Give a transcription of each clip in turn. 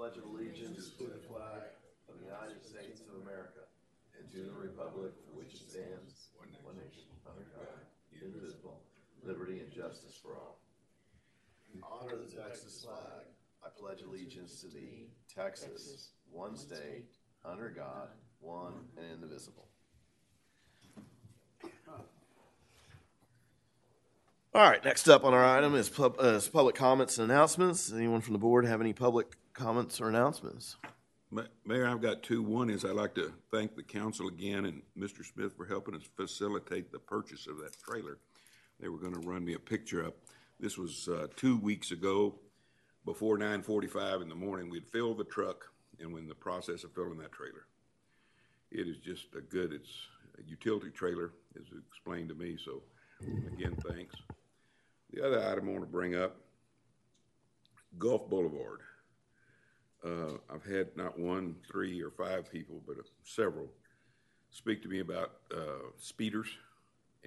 I pledge allegiance to the flag of the United States of America and to the republic for which it stands, one nation, under God, indivisible, liberty and justice for all. In honor of the Texas flag, I pledge allegiance to thee, Texas, one state, under God, one and indivisible. All right, next up on our item is, pub, uh, is public comments and announcements. Anyone from the board have any public comments or announcements? Mayor, I've got two. One is I'd like to thank the council again and Mr. Smith for helping us facilitate the purchase of that trailer. They were gonna run me a picture up. This was, uh, two weeks ago, before nine forty-five in the morning. We'd filled the truck and we're the process of filling that trailer. It is just a good, it's a utility trailer, as explained to me, so again, thanks. The other item I want to bring up, Gulf Boulevard. Uh, I've had not one, three, or five people, but several speak to me about uh, speeders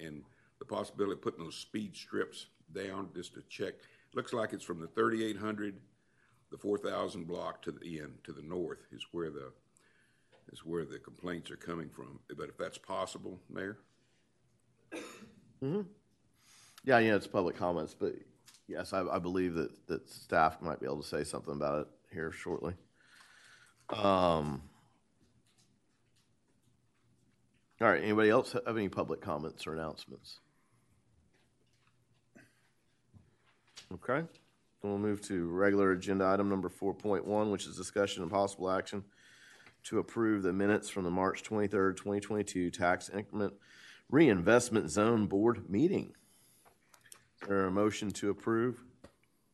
and the possibility of putting those speed strips down just to check. Looks like it's from the 3800, the 4000 block to the end, to the north is where the is where the complaints are coming from. But if that's possible, Mayor. Hmm. Yeah, yeah, it's public comments, but yes, I, I believe that, that staff might be able to say something about it here shortly. Um, all right, anybody else have any public comments or announcements? Okay, then we'll move to regular agenda item number four point one, which is discussion and possible action to approve the minutes from the March twenty-third, twenty twenty-two tax increment reinvestment zone board meeting. Is there a motion to approve?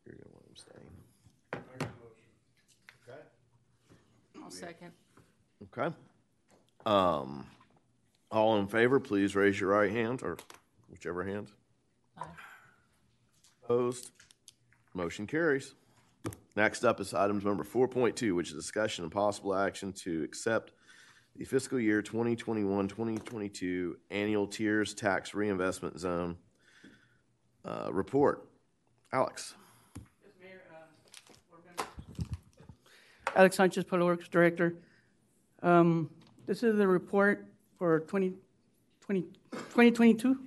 You're gonna want to abstain. I'll second. Okay. Um, all in favor, please raise your right hand, or whichever hand. Aye. Opposed? Motion carries. Next up is items number four point two, which is discussion and possible action to accept the fiscal year 2021-2022 annual TIRZ tax reinvestment zone, uh, report. Alex? Alex Sanchez, Public Works Director. Um, This is the report for 2020 2022.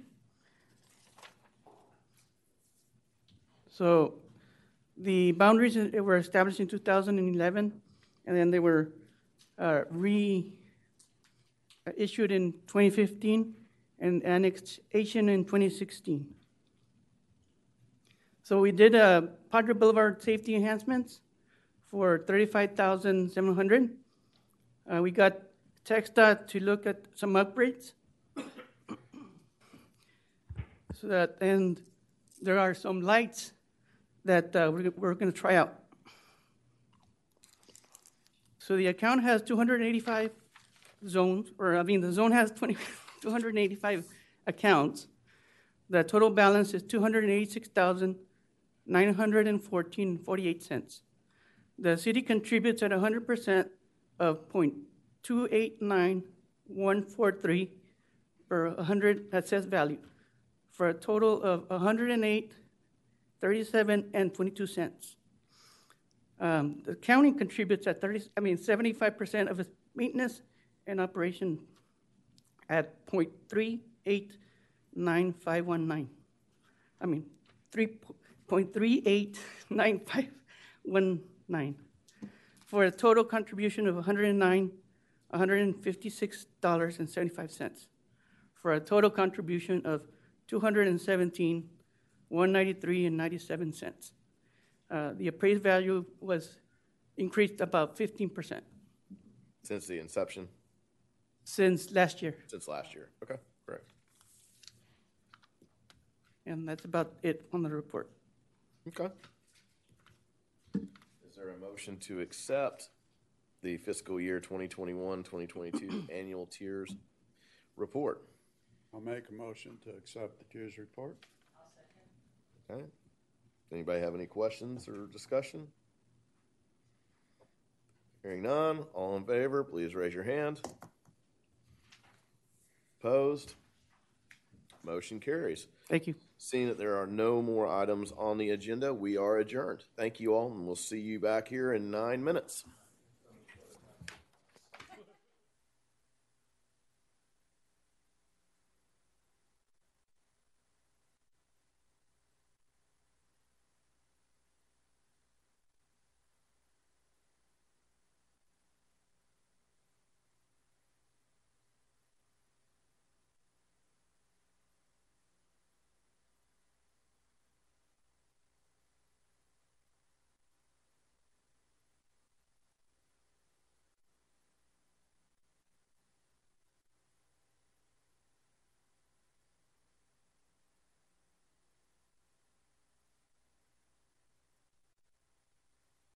So the boundaries were established in 2011, and then they were uh, re-issued in 2015 and annexation in 2016. So we did uh, Padre Boulevard safety enhancements for thirty-five thousand seven hundred. Uh, we got TxDOT to look at some upgrades. So that, and there are some lights that uh, we're, we're gonna try out. So the account has two hundred and eighty-five zones, or I mean, the zone has 20 285 accounts. The total balance is two hundred and eighty-six thousand nine hundred and fourteen forty-eight cents. The city contributes at hundred percent of point two eight nine one four three per hundred assessed value, for a total of hundred and eight, thirty-seven, and twenty-two cents. Um, the county contributes at thirty, I mean, seventy-five percent of its maintenance and operation at point three eight nine five one nine. I mean, three point three eight nine five one nine, for a total contribution of one hundred and nine, one hundred and fifty-six dollars and seventy-five cents, for a total contribution of two hundred and seventeen, one ninety-three and ninety-seven cents. Uh, the appraised value was increased about fifteen percent Since the inception, since last year, since last year. Okay, great. and that's about it on the report. Okay. Is there a motion to accept the fiscal year 2021-2022 annual TIRZ report? I'll make a motion to accept the TIRZ report. Okay. Anybody have any questions or discussion? Hearing none, all in favor, please raise your hand. Opposed? Motion carries. Thank you. Seeing that there are no more items on the agenda, we are adjourned. Thank you all, and we'll see you back here in nine minutes.